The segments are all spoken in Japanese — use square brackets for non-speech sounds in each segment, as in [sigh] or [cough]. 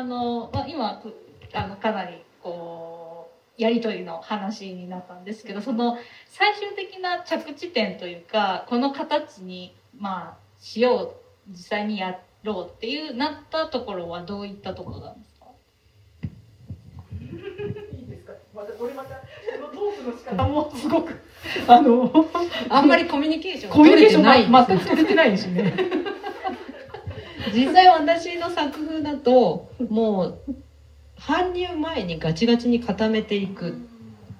あの、まあ、今あのかなりこうやり取りの話になったんですけどその最終的な着地点というかこの形にまあしよう実際にやろうっていうなったところはどういったところなんですか？[laughs] いいですか？またこれまたこのトークの仕方もすごくあのあんまりコミュニケーションコミュニケーション全く取れてないですね。実際私の作風だともう搬入前にガチガチに固めていく。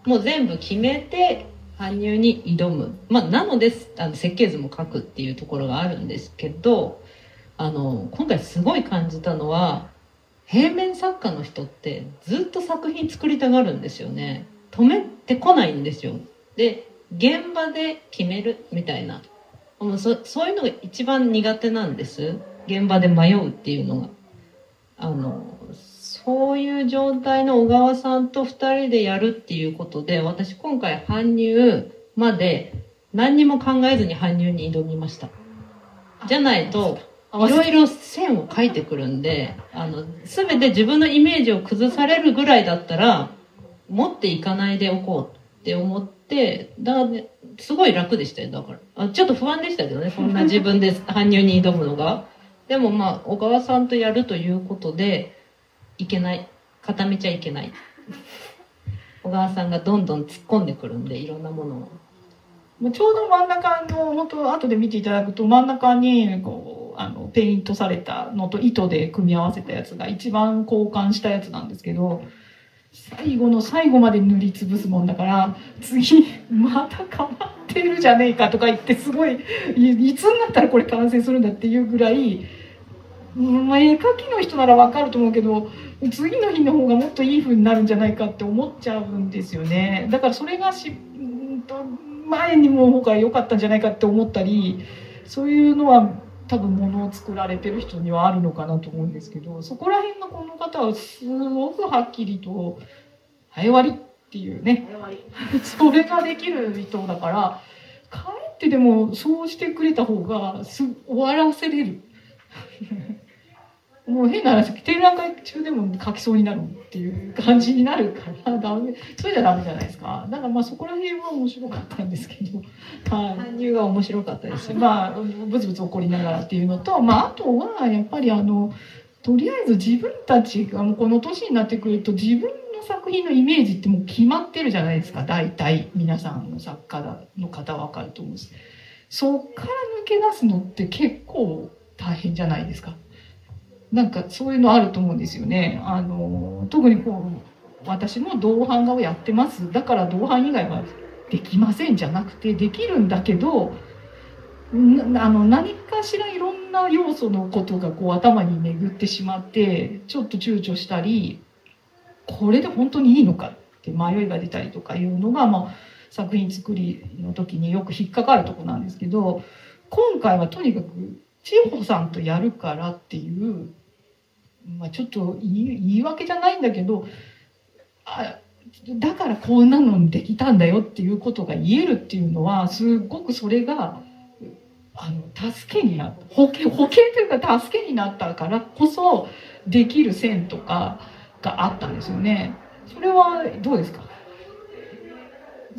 もう全部決めて搬入に挑む、まあ、なのであの設計図も書くっていうところがあるんですけどあの今回すごい感じたのは平面作家の人ってずっと作品作りたがるんですよね。止めてこないんですよ。で現場で決めるみたいな。もうそそういうのが一番苦手なんです。現場で迷うっていうのがあのそういう状態の小川さんと2人でやるっていうことで私今回搬入まで何にも考えずに搬入に挑みました。じゃないといろいろ線を書いてくるんであの全て自分のイメージを崩されるぐらいだったら持っていかないでおこうって思ってだからねすごい楽でしたよだから。あちょっと不安でしたけどねそんな自分で搬入に挑むのがでもまあ小川さんとやるということでいけない。固めちゃいけない。小川さんがどんどん突っ込んでくるんでいろんなものを。ちょうど真ん中の本当後で見ていただくと真ん中にこうあのペイントされたのと糸で組み合わせたやつが一番交換したやつなんですけど最後の最後まで塗りつぶすもんだから次また変わってるじゃねえかとか言ってすごいいつになったらこれ完成するんだっていうぐらい、まあ、絵描きの人ならわかると思うけど次の日の方がもっといい風になるんじゃないかって思っちゃうんですよね。だからそれがしうんと前にも方が良かったんじゃないかって思ったりそういうのは多分物を作られてる人にはあるのかなと思うんですけどそこら辺がこの方はすごくはっきりと「はい終わり」っていうね。[laughs] それができる人だからかえってでもそうしてくれた方がす終わらせれる。[laughs] もう変な話展覧会中でも書きそうになるっていう感じになるからダメ。それじゃダメじゃないですか。だからまあそこら辺は面白かったんですけど、はい、搬入が面白かったです。まあブツブツ怒りながらっていうのと、まあ、あとはやっぱりあのとりあえず自分たちがもうこの年になってくると自分の作品のイメージってもう決まってるじゃないですか。大体皆さんの作家の方は分かると思うんです。そっから抜け出すのって結構大変じゃないですか。なんかそういうのあると思うんですよね。あの特にこう私も同伴画をやってます。だから同伴以外はできませんじゃなくてできるんだけどあの何かしらいろんな要素のことがこう頭に巡ってしまってちょっと躊躇したりこれで本当にいいのかって迷いが出たりとかいうのが、まあ、作品作りの時によく引っかかるとこなんですけど今回はとにかく千穂さんとやるからっていう、まあ、ちょっと言い言い訳じゃないんだけどあだからこんなのできたんだよっていうことが言えるっていうのはすごくそれがあの助けになった保険保険というか助けになったからこそできる線とかがあったんですよね。それはどうですか？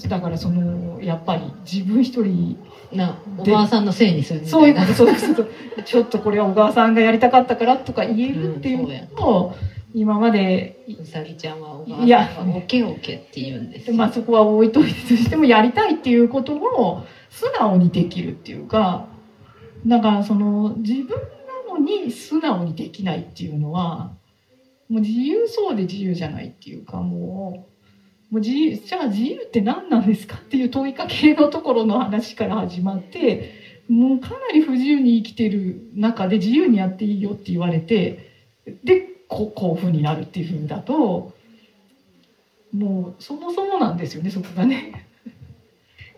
だからそのやっぱり自分一人なおばあさんのせいにするそういうことそういうこと。ちょっとこれは小川さんがやりたかったからとか言えるっていうのを今までうさぎちゃんはおばあいやさんがオケオケって言うんですよ。まあそこは置いといてとしてもやりたいっていうことを素直にできるっていうかだからその自分なのに素直にできないっていうのはもう自由そうで自由じゃないっていうかもう。もう自由じゃあ自由って何なんですかっていう問いかけのところの話から始まってもうかなり不自由に生きてる中で自由にやっていいよって言われてでここういうふうになるっていうふうにだともうそもそもなんですよねそこがね。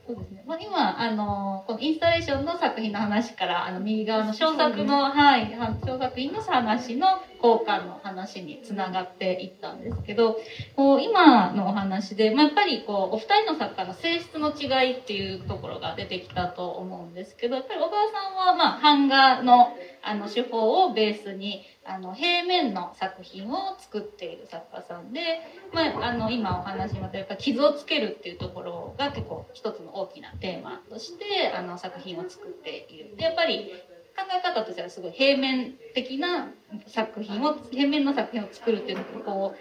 そうですね。まあ、今、あの、このインスタレーションの作品の話から、あの、右側の小作の、はい、は小作品の話の交換の話につながっていったんですけど、こう、今のお話で、まあ、やっぱりこう、お二人の作家の性質の違いっていうところが出てきたと思うんですけど、やっぱり小川さんは、まあ、版画の、あの、手法をベースにあの平面の作品を作っている作家さんで、まあ、あの今お話にあったやっぱ傷をつけるっていうところが結構一つの大きなテーマとしてあの作品を作っている。でやっぱり考え方としてはすごい平面的な作品を平面の作品を作るっていうのはこ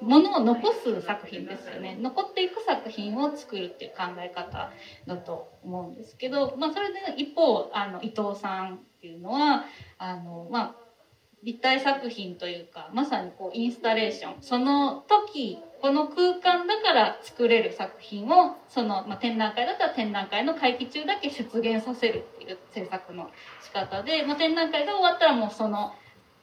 うものを残す作品ですよね。残っていく作品を作るっていう考え方だと思うんですけど、まあ、それで一方あの伊藤さんっていうのはあのまあ立体作品というかまさにこうインスタレーション。その時この空間だから作れる作品をその、まあ、展覧会だったら展覧会の会期中だけ出現させるっていう制作の仕方で、まあ、展覧会が終わったらもうその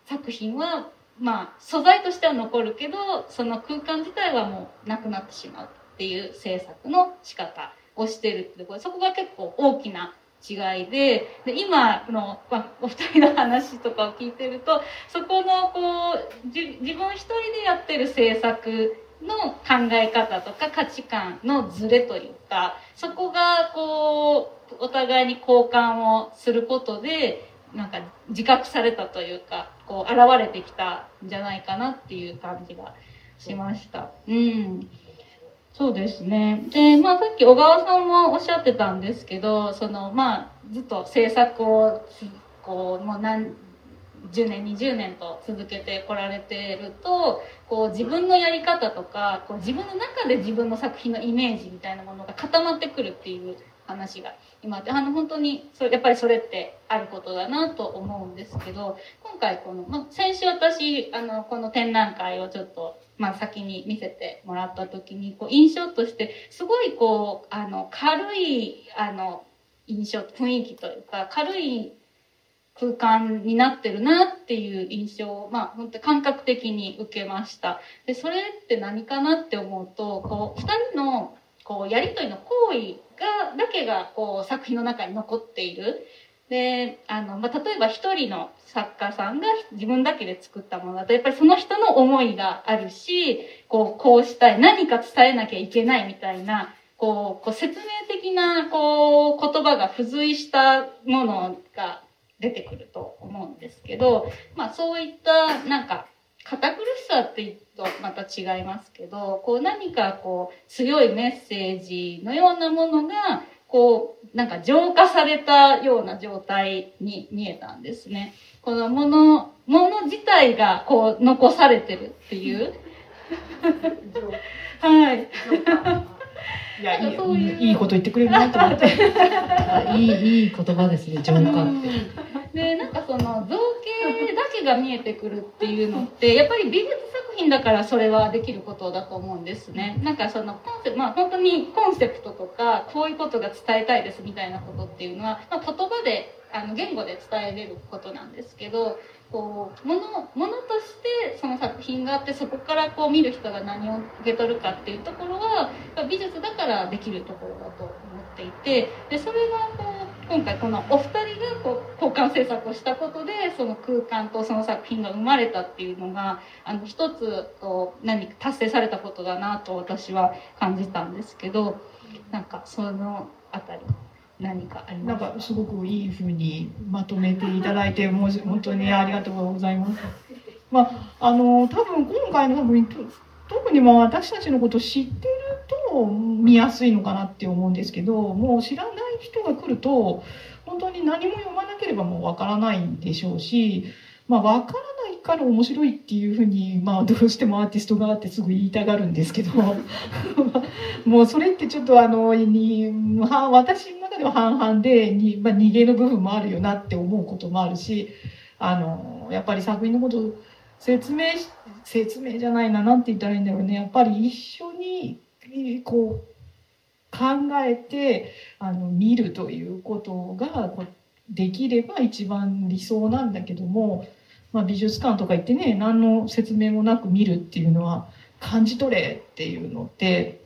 作品はまあ素材としては残るけどその空間自体はもうなくなってしまうっていう制作の仕方をしてるってところそこが結構大きな違いでで今の、ま、お二人の話とかを聞いてるとそこのこう自分一人でやってる制作の考え方とか価値観のズレというかそこがこうお互いに交換をすることでなんか自覚されたというかこう現れてきたんじゃないかなっていう感じがしました。うんそうですね。で、まあさっき小川さんもおっしゃってたんですけど、そのまあずっと制作をこうもう何10年20年と続けてこられてるとこう自分のやり方とかこう自分の中で自分の作品のイメージみたいなものが固まってくるっていう話が今あの本当にそれやっぱりそれってあることだなと思うんですけど今回この、まあ、先週私あのこの展覧会をちょっとまあ、先に見せてもらった時にこう印象としてすごいこうあの軽いあの印象雰囲気というか軽い空間になってるなっていう印象を、まあ、本当感覚的に受けました。で、それって何かなって思うと、こう、二人の、こう、やりとりの行為が、だけが、こう、作品の中に残っている。で、あの、まあ、例えば一人の作家さんが自分だけで作ったものだと、やっぱりその人の思いがあるし、こう、こうしたい、何か伝えなきゃいけないみたいな、こう、こう説明的な、こう、言葉が付随したものが出てくると思うんですけど、まあそういったなんか堅苦しさって言うとまた違いますけど、こう何かこう強いメッセージのようなものがこうなんか浄化されたような状態に見えたんですね。このもの、もの自体がこう残されてるっていう。はい。[laughs] いやいいいいこと言ってくれるなと思って [laughs] いいいい言葉ですね浄化って。でなんかその造形だけが見えてくるっていうのってやっぱり美術作品だからそれはできることだと思うんですね。なんかそのコンセプトまあ本当にコンセプトとかこういうことが伝えたいですみたいなことっていうのは、まあ、言葉であの言語で伝えれることなんですけどこうものものとしてその作品があってそこからこう見る人が何を受け取るかっていうところは美術だからできるところだと思っていてでそれがこう今回このお二人がこう交換制作をしたことでその空間とその作品が生まれたっていうのがあの一つこう何か達成されたことだなと私は感じたんですけどなんかそのあたり何かありますなんかすごくいいふうにまとめていただいてもう本当にありがとうございます。まあ、あの多分今回の多分特にまあ私たちのことを知ってると見やすいのかなって思うんですけどもう知らない人が来ると本当に何も読まなければもうわからないんでしょうし、まあ、わからないから面白いっていうふうに、まあ、どうしてもアーティスト側ってすぐ言いたがるんですけど [laughs] もうそれってちょっとあのに私の中では半々でに、まあ、逃げの部分もあるよなって思うこともあるしあのやっぱり作品のこと説明説明じゃないな何て言ったらいいんだろうね。やっぱり一緒にこう考えてあの見るということができれば一番理想なんだけども。まあ、美術館とか行ってね何の説明もなく見るっていうのは感じ取れっていうのって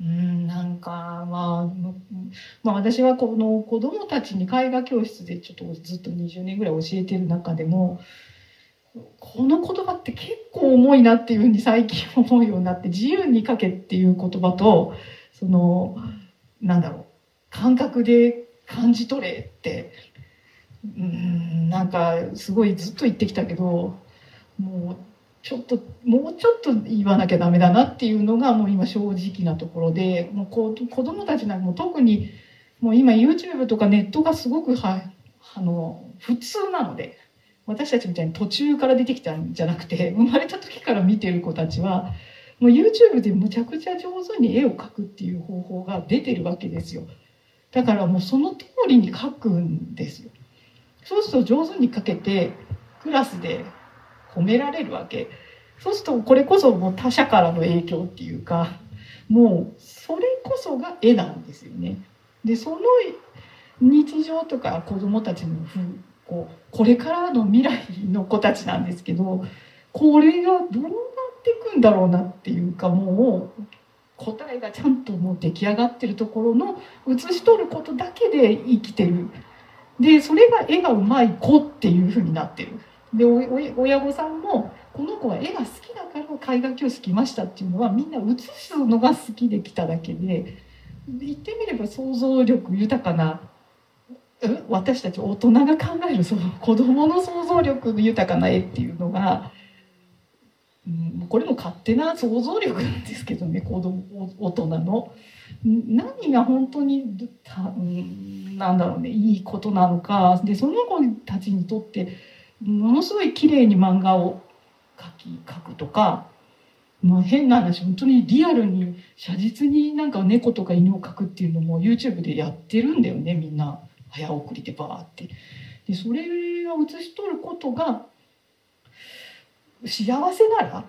うんなんか、まあ、まあ私はこの子どもたちに絵画教室でちょっとずっと20年ぐらい教えてる中でもこの言葉って結構重いなっていうふうに最近思うようになって自由に書けっていう言葉とそのなんだろう感覚で感じ取れってうんなんかすごいずっと言ってきたけどもうちょっともうちょっと言わなきゃダメだなっていうのがもう今正直なところでもう子子供たちなんかも特にもう今 YouTube とかネットがすごくはあの普通なので私たちみたいに途中から出てきたんじゃなくて生まれた時から見てる子たちはもう YouTube でむちゃくちゃ上手に絵を描くっていう方法が出てるわけですよ。だからもうその通りに描くんですよ。そうすると上手に描けてクラスで褒められるわけ。そうするとこれこそもう他者からの影響っていうかもうそれこそが絵なんですよね。でその日常とか子どもたちのふこうこれからの未来の子たちなんですけどこれがどうなっていくんだろうなっていうかもう答えがちゃんともう出来上がってるところの写し取ることだけで生きてる。でそれが絵がうまい子っていうふうになってる。で親御さんもこの子は絵が好きだから絵画教室来ましたっていうのはみんな写すのが好きで来ただけで。言ってみれば想像力豊かな私たち大人が考えるその子どもの想像力豊かな絵っていうのが、うん、これも勝手な想像力なんですけどね子供大人の。何が本当にた、うん、なんだろうねいいことなのかでその子たちにとってものすごい綺麗に漫画を描き描くとかまあ、変な話本当にリアルに写実になんか猫とか犬を描くっていうのも YouTube でやってるんだよねみんな早送りでバーって。でそれを写し取ることが幸せなら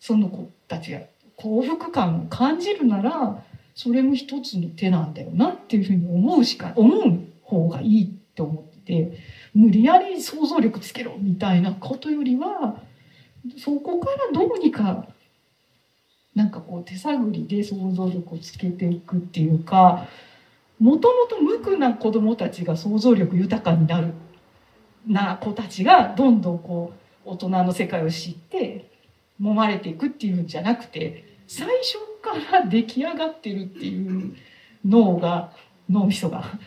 その子たちが幸福感を感じるならそれも一つの手なんだよなっていうふうに思うしか思う方がいいって思ってて無理やり想像力つけろみたいなことよりはそこからどうにかなんかこう手探りで想像力をつけていくっていうかもともと無垢な子どもたちが想像力豊かになるな子たちがどんどんこう大人の世界を知って揉まれていくっていうんじゃなくて最初から出来上がってるっていう脳が脳みそが。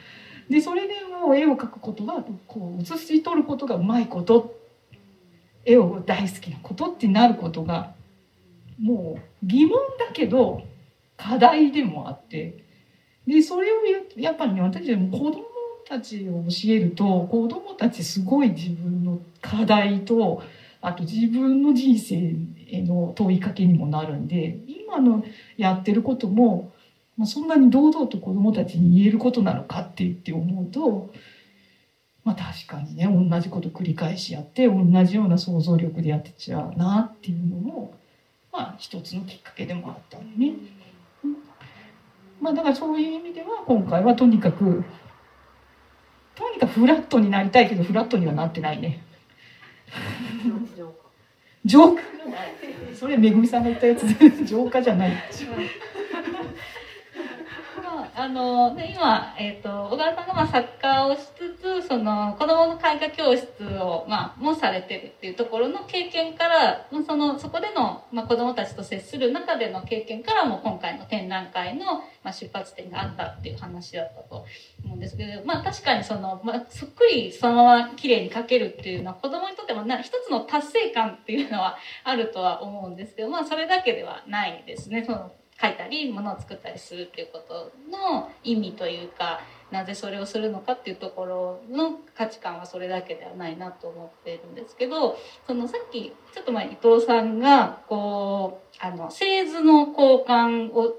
でそれでもう絵を描くことがこう写し取ることがうまいこと絵を大好きなことってなることがもう疑問だけど課題でもあってでそれをやっぱりね私たちも子供たちを教えると子供たちすごい自分の課題とあと自分の人生への問いかけにもなるんで今のやってることも、ま、そんなに堂々と子供たちに言えることなのかって言って思うとまあ確かにね同じこと繰り返しやって同じような想像力でやってちゃうなっていうのもまあ一つのきっかけでもあったんでね。まあだからそういう意味では今回はとにかくとにかくフラットになりたいけどフラットにはなってないね。浄化それめぐみさんが言ったやつで浄化じゃない。あので今、えーと、小川さんがまあ作家をしつつその子どもの絵画教室を、まあ、もされてるっていうところの経験からそのそこでの、まあ、子どもたちと接する中での経験からも今回の展覧会の、まあ、出発点があったっていう話だったと思うんですけど、まあ、確かにその、まあ、そっくりそのまま綺麗に描けるっていうのは子どもにとってもな一つの達成感っていうのはあるとは思うんですけど、まあ、それだけではないですね。その書いたりものを作ったりするっていうことの意味というかなぜそれをするのかっていうところの価値観はそれだけではないなと思っているんですけどそのさっきちょっと前伊藤さんがこうあの製図の交換を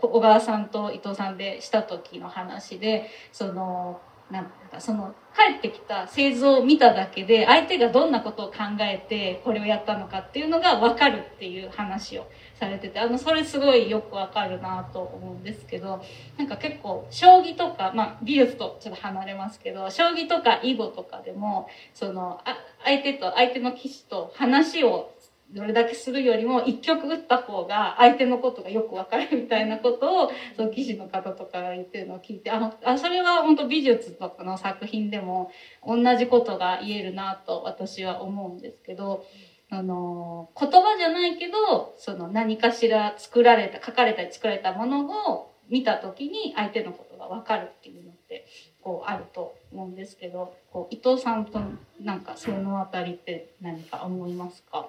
小川さんと伊藤さんでした時の話でそのなんかその帰ってきた製図を見ただけで相手がどんなことを考えてこれをやったのかっていうのが分かるっていう話をされててあのそれすごいよくわかるなと思うんですけどなんか結構将棋とか、まあ、美術とちょっと離れますけど将棋とか囲碁とかでもそのあ相手と相手の棋士と話をどれだけするよりも一曲打った方が相手のことがよくわかるみたいなことをその棋士の方とかが言ってるのを聞いてああそれは本当美術とかの作品でも同じことが言えるなと私は思うんですけど。あの言葉じゃないけどその何かしら作られた書かれたり作られたものを見た時に相手のことが分かるっていうのってこうあると思うんですけどこう伊藤さんとなんかそのあたりって何か思いますか？